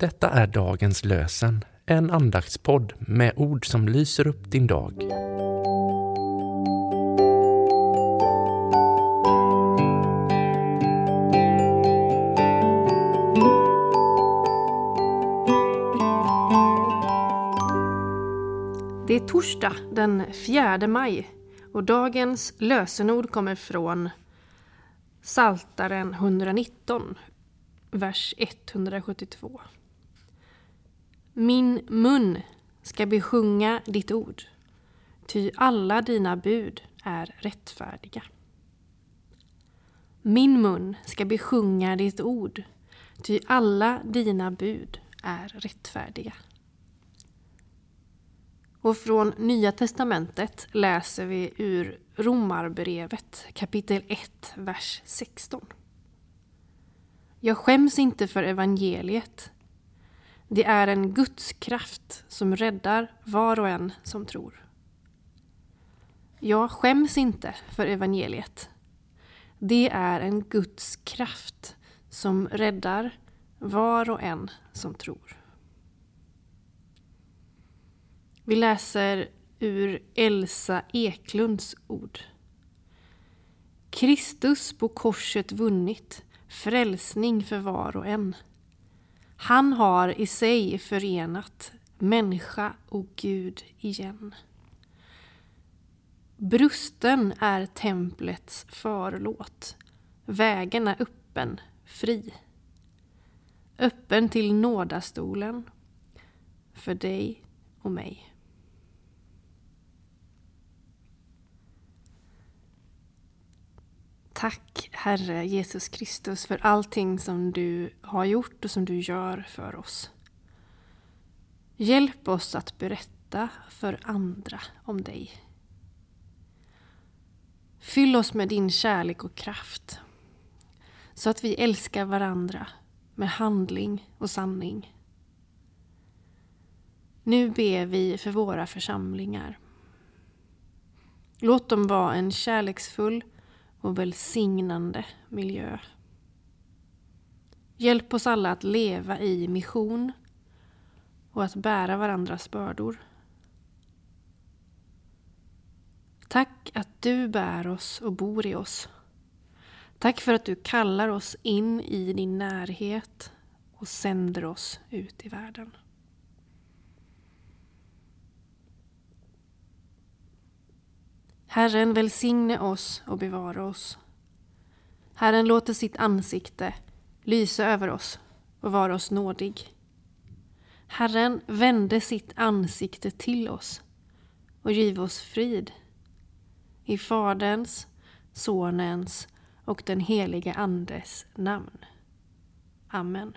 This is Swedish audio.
Detta är dagens lösen, en andaktspodd med ord som lyser upp din dag. Det är torsdag den 4 maj och dagens lösenord kommer från Saltaren 119, vers 172. Min mun ska besjunga ditt ord, ty alla dina bud är rättfärdiga. Min mun ska besjunga ditt ord, ty alla dina bud är rättfärdiga. Och från Nya testamentet läser vi ur Romarbrevet kapitel 1, vers 16. Jag skäms inte för evangeliet. Det är en Guds kraft som räddar var och en som tror. Jag skäms inte för evangeliet. Det är en Guds kraft som räddar var och en som tror. Vi läser ur Elsa Eklunds ord. Kristus på korset vunnit frälsning för var och en. Han har i sig förenat människa och Gud igen. Brusten är templets förlåt. Vägen är öppen, fri. Öppen till nådastolen för dig och mig. Tack Herre Jesus Kristus för allting som du har gjort och som du gör för oss. Hjälp oss att berätta för andra om dig. Fyll oss med din kärlek och kraft så att vi älskar varandra med handling och sanning. Nu ber vi för våra församlingar. Låt dem vara en kärleksfull och välsignande miljö. Hjälp oss alla att leva i mission och att bära varandras bördor. Tack att du bär oss och bor i oss. Tack för att du kallar oss in i din närhet och sänder oss ut i världen. Herren välsigne oss och bevara oss. Herren låter sitt ansikte lysa över oss och vara oss nådig. Herren vände sitt ansikte till oss och giv oss frid. I Faderns, Sonens och den helige Andes namn. Amen.